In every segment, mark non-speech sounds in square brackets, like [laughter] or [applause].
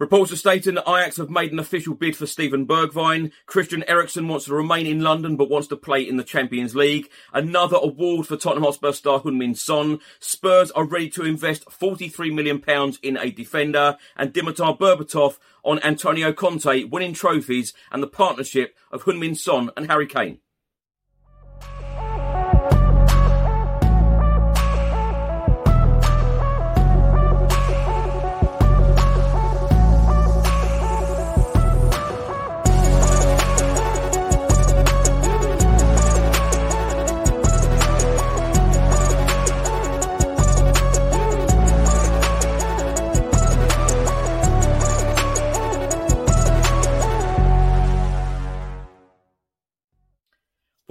Reports are stating that Ajax have made an official bid for Steven Bergwijn. Christian Eriksen wants to remain in London but wants to play in the Champions League. Another award for Tottenham Hotspur star Heung-min Son. Spurs are ready to invest £43 million in a defender. And Dimitar Berbatov on Antonio Conte winning trophies and the partnership of Heung-min Son and Harry Kane.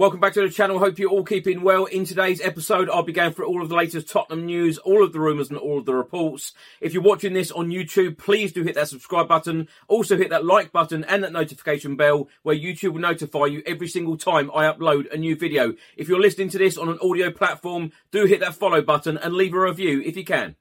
Welcome back to the channel. Hope you're all keeping well. In today's episode, I'll be going through all of the latest Tottenham news, all of the rumours and all of the reports. If you're watching this on YouTube, please do hit that subscribe button. Also hit that like button and that notification bell where YouTube will notify you every single time I upload a new video. If you're listening to this on an audio platform, do hit that follow button and leave a review if you can.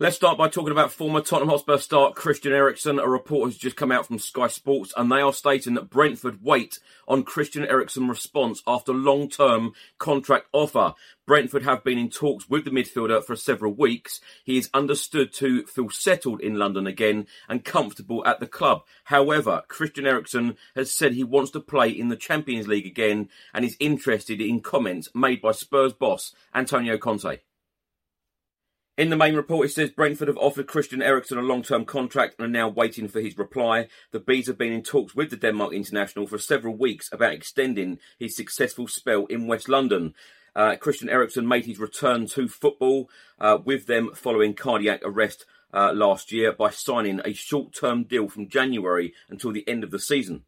Let's start by talking about former Tottenham Hotspur star Christian Eriksen. A report has just come out from Sky Sports and they are stating that Brentford wait on Christian Eriksen response after long-term contract offer. Brentford have been in talks with the midfielder for several weeks. He is understood to feel settled in London again and comfortable at the club. However, Christian Eriksen has said he wants to play in the Champions League again and is interested in comments made by Spurs boss Antonio Conte. In the main report, it says Brentford have offered Christian Eriksen a long-term contract and are now waiting for his reply. The Bees have been in talks with the Denmark international for several weeks about extending his successful spell in West London. Uh, Christian Eriksen made his return to football uh, with them following cardiac arrest uh, last year by signing a short-term deal from January until the end of the season.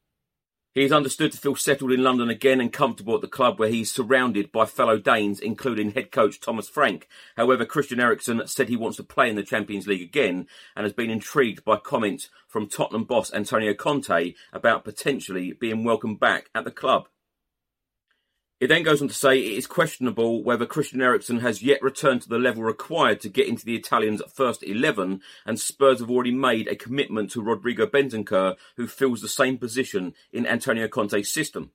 He is understood to feel settled in London again and comfortable at the club where he is surrounded by fellow Danes, including head coach Thomas Frank. However, Christian Eriksen said he wants to play in the Champions League again and has been intrigued by comments from Tottenham boss Antonio Conte about potentially being welcomed back at the club. It then goes on to say it is questionable whether Christian Eriksen has yet returned to the level required to get into the Italians' first 11, and Spurs have already made a commitment to Rodrigo Bentancur, who fills the same position in Antonio Conte's system.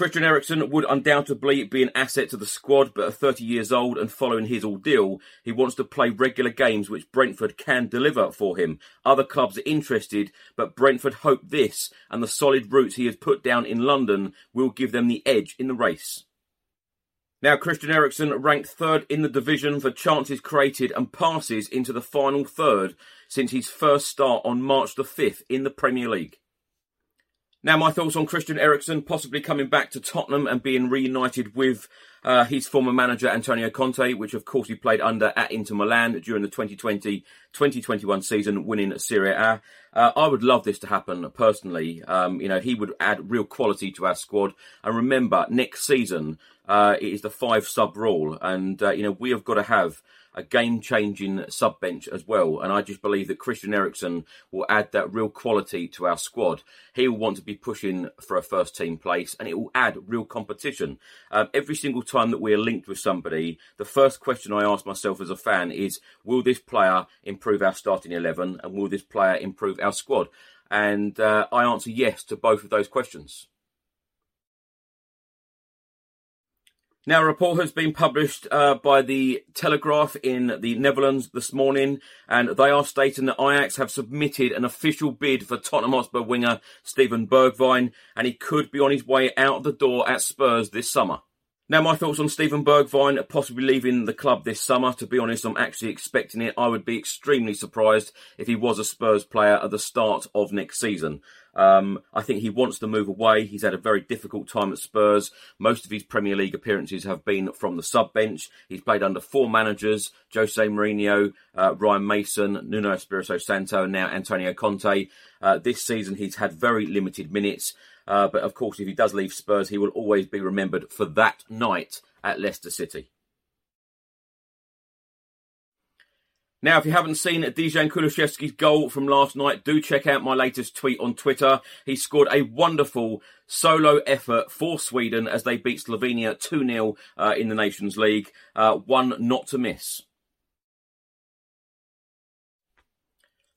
Christian Eriksen would undoubtedly be an asset to the squad, but at 30 years old and following his ordeal, he wants to play regular games which Brentford can deliver for him. Other clubs are interested, but Brentford hope this and the solid roots he has put down in London will give them the edge in the race. Now, Christian Eriksen ranked third in the division for chances created and passes into the final third since his first start on March the 5th in the Premier League. Now, my thoughts on Christian Eriksen possibly coming back to Tottenham and being reunited with uh, his former manager Antonio Conte, which of course he played under at Inter Milan during the 2020 2021 season, winning Serie A. Uh, I would love this to happen personally. Um, you know, he would add real quality to our squad. And remember, next season uh, it is the five sub rule, and uh, you know we have got to have a game changing sub bench as well. And I just believe that Christian Eriksen will add that real quality to our squad. He will want to be pushing for a first team place and it will add real competition. Um, every single time that we are linked with somebody, the first question I ask myself as a fan is Will this player improve our starting 11 and will this player improve our squad? And uh, I answer yes to both of those questions. Now, a report has been published uh, by the Telegraph in the Netherlands this morning, and they are stating that Ajax have submitted an official bid for Tottenham Hotspur winger Steven Bergwijn, and he could be on his way out the door at Spurs this summer. Now, my thoughts on Steven Bergwijn possibly leaving the club this summer. To be honest, I'm actually expecting it. I would be extremely surprised if he was a Spurs player at the start of next season. Um, I think he wants to move away. He's had a very difficult time at Spurs. Most of his Premier League appearances have been from the sub bench. He's played under four managers: Jose Mourinho, uh, Ryan Mason, Nuno Espirito Santo, and now Antonio Conte. Uh, this season, he's had very limited minutes. Uh, but of course, if he does leave Spurs, he will always be remembered for that night at Leicester City. Now, if you haven't seen Dejan Kulusevski's goal from last night, do check out my latest tweet on Twitter. He scored a wonderful solo effort for Sweden as they beat Slovenia 2 0 uh, in the Nations League. Uh, one not to miss.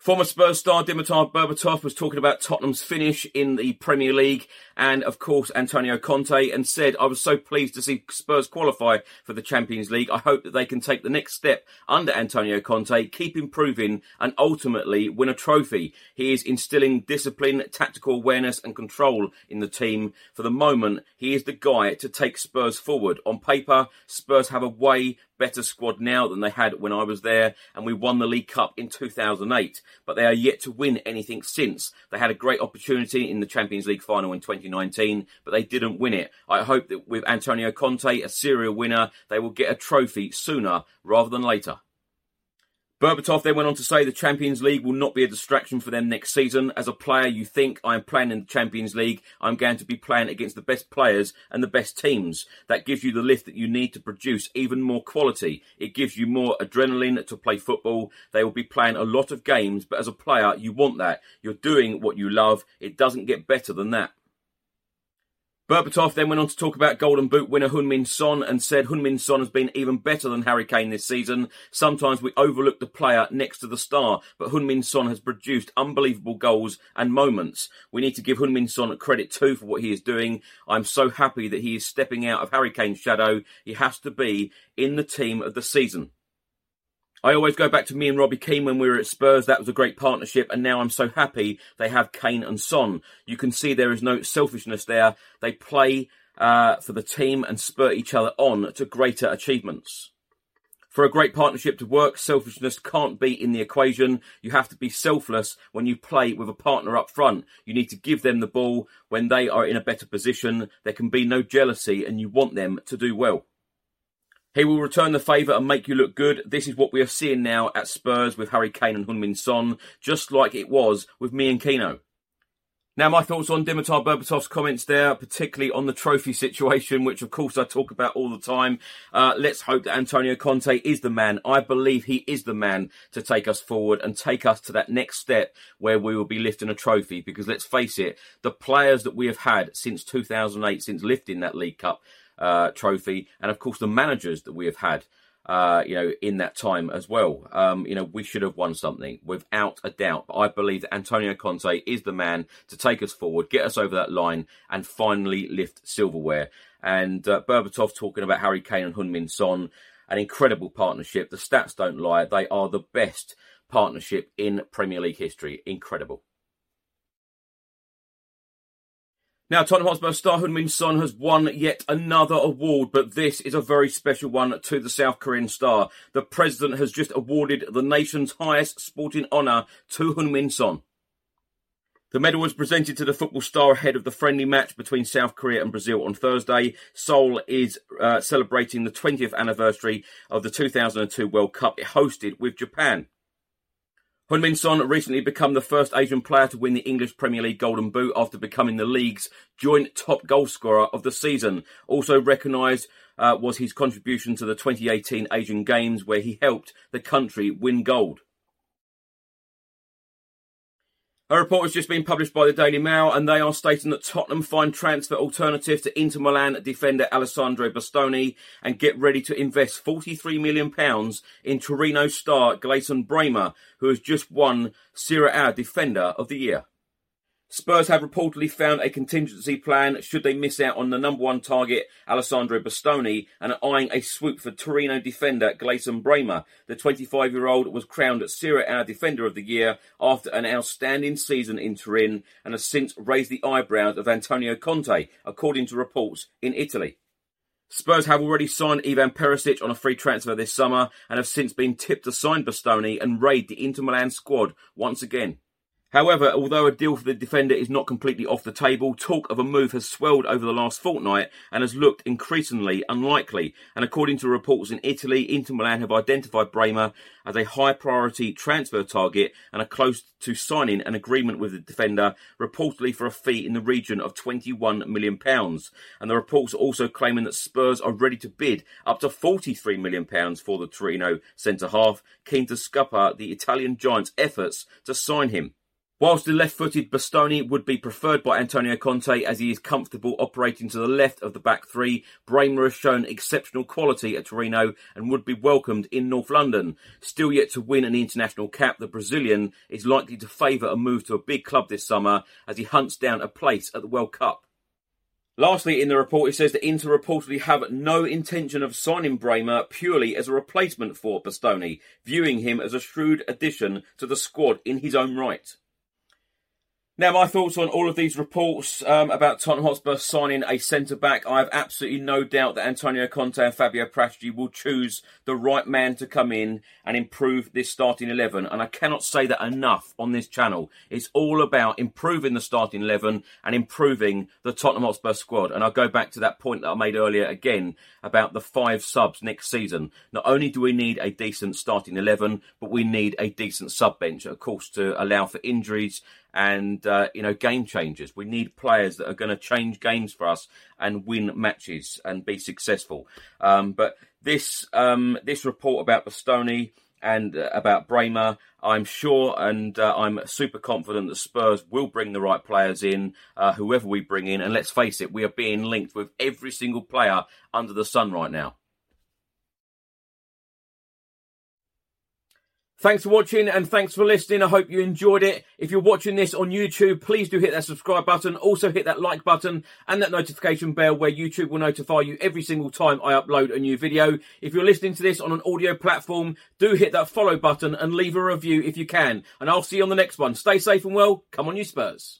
Former Spurs star Dimitar Berbatov was talking about Tottenham's finish in the Premier League and, of course, Antonio Conte and said, I was so pleased to see Spurs qualify for the Champions League. I hope that they can take the next step under Antonio Conte, keep improving and ultimately win a trophy. He is instilling discipline, tactical awareness and control in the team. For the moment, he is the guy to take Spurs forward. On paper, Spurs have a way better squad now than they had when I was there, and we won the League Cup in 2008. But they are yet to win anything since. They had a great opportunity in the Champions League final in 2019, but they didn't win it. I hope that with Antonio Conte, a serial winner, they will get a trophy sooner rather than later. Berbatov then went on to say the Champions League will not be a distraction for them next season. As a player, you think I am playing in the Champions League. I'm going to be playing against the best players and the best teams. That gives you the lift that you need to produce even more quality. It gives you more adrenaline to play football. They will be playing a lot of games, but as a player, you want that. You're doing what you love. It doesn't get better than that. Berbatov then went on to talk about Golden Boot winner Heung-min Son and said Heung-min Son has been even better than Harry Kane this season. Sometimes we overlook the player next to the star, but Heung-min Son has produced unbelievable goals and moments. We need to give Heung-min Son credit too for what he is doing. I'm so happy that he is stepping out of Harry Kane's shadow. He has to be in the team of the season. I always go back to me and Robbie Keane when we were at Spurs. That was a great partnership, and now I'm so happy they have Kane and Son. You can see there is no selfishness there. They play uh, for the team and spur each other on to greater achievements. For a great partnership to work, selfishness can't be in the equation. You have to be selfless when you play with a partner up front. You need to give them the ball when they are in a better position. There can be no jealousy, and you want them to do well. He will return the favour and make you look good. This is what we are seeing now at Spurs with Harry Kane and Heung-min Son, just like it was with me and Keano. Now, my thoughts on Dimitar Berbatov's comments there, particularly on the trophy [laughs] situation, which of course I talk about all the time. Uh, let's hope that Antonio Conte is the man. I believe he is the man to take us forward and take us to that next step where we will be lifting a trophy. Because let's face it, the players that we have had since 2008, since lifting that League Cup, uh, trophy, and of course the managers that we have had. Uh, you know, in that time as well. Um, you know, we should have won something without a doubt. But I believe that Antonio Conte is the man to take us forward, get us over that line, and finally lift silverware. And uh, Berbatov talking about Harry Kane and Heung-min Son, an incredible partnership. The stats don't lie; they are the best partnership in Premier League history. Incredible. Now, Tottenham Hotspur star Heung-min Son has won yet another award, but this is a very special one to the South Korean star. The president has just awarded the nation's highest sporting honour to Heung-min Son. The medal was presented to the football star ahead of the friendly match between South Korea and Brazil on Thursday. Seoul is uh, celebrating the 20th anniversary of the 2002 World Cup it hosted with Japan. Heung-min Son recently become the first Asian player to win the English Premier League Golden Boot after becoming the league's joint top goalscorer of the season. Also recognised uh, was his contribution to the 2018 Asian Games, where he helped the country win gold. A report has just been published by the Daily Mail, and they are stating that Tottenham find transfer alternative to Inter Milan defender Alessandro Bastoni and get ready to invest £43 million in Torino star Gleison Bremer, who has just won Serie A Defender of the Year. Spurs have reportedly found a contingency plan should they miss out on the number one target, Alessandro Bastoni, and are eyeing a swoop for Torino defender Gleison Bremer. The 25 year old was crowned Serie A Defender of the Year after an outstanding season in Turin and has since raised the eyebrows of Antonio Conte, according to reports in Italy. Spurs have already signed Ivan Perisic on a free transfer this summer and have since been tipped to sign Bastoni and raid the Inter Milan squad once again. However, although a deal for the defender is not completely off the table, talk of a move has swelled over the last fortnight and has looked increasingly unlikely. And according to reports in Italy, Inter Milan have identified Bremer as a high priority transfer target and are close to signing an agreement with the defender, reportedly for a fee in the region of £21 million. And the reports are also claiming that Spurs are ready to bid up to £43 million for the Torino centre half, keen to scupper the Italian giant's efforts to sign him. Whilst the left-footed Bastoni would be preferred by Antonio Conte as he is comfortable operating to the left of the back three, Bremer has shown exceptional quality at Torino and would be welcomed in North London. Still yet to win an international cap, the Brazilian is likely to favour a move to a big club this summer as he hunts down a place at the World Cup. Lastly, in the report, it says that Inter reportedly have no intention of signing Bremer purely as a replacement for Bastoni, viewing him as a shrewd addition to the squad in his own right. Now, my thoughts on all of these reports um, about Tottenham Hotspur signing a centre back. I have absolutely no doubt that Antonio Conte and Fabio Paratici will choose the right man to come in and improve this starting 11. And I cannot say that enough on this channel. It's all about improving the starting 11 and improving the Tottenham Hotspur squad. And I'll go back to that point that I made earlier again about the five subs next season. Not only do we need a decent starting 11, but we need a decent sub bench, of course, to allow for injuries and uh, you know game changers. We need players that are going to change games for us and win matches and be successful. Um, but this um, this report about Bastoni and uh, about Bremer, I'm sure and uh, I'm super confident that Spurs will bring the right players in, uh, whoever we bring in. And let's face it, we are being linked with every single player under the sun right now. Thanks for watching and thanks for listening. I hope you enjoyed it. If you're watching this on YouTube, please do hit that subscribe button. Also hit that like button and that notification bell where YouTube will notify you every single time I upload a new video. If you're listening to this on an audio platform, do hit that follow button and leave a review if you can. And I'll see you on the next one. Stay safe and well. Come on you Spurs.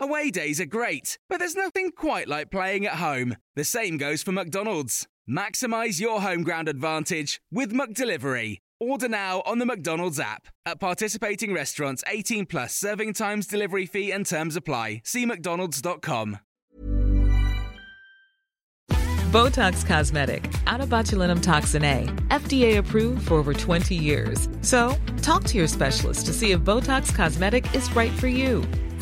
Away days are great, but there's nothing quite like playing at home. The same goes for McDonald's. Maximize your home ground advantage with McDelivery. Order now on the McDonald's app. At participating restaurants, 18 plus serving times, delivery fee, and terms apply. See McDonald's.com. Botox Cosmetic, onabotulinumtoxinA, FDA approved for over 20 years. So, talk to your specialist to see if Botox Cosmetic is right for you.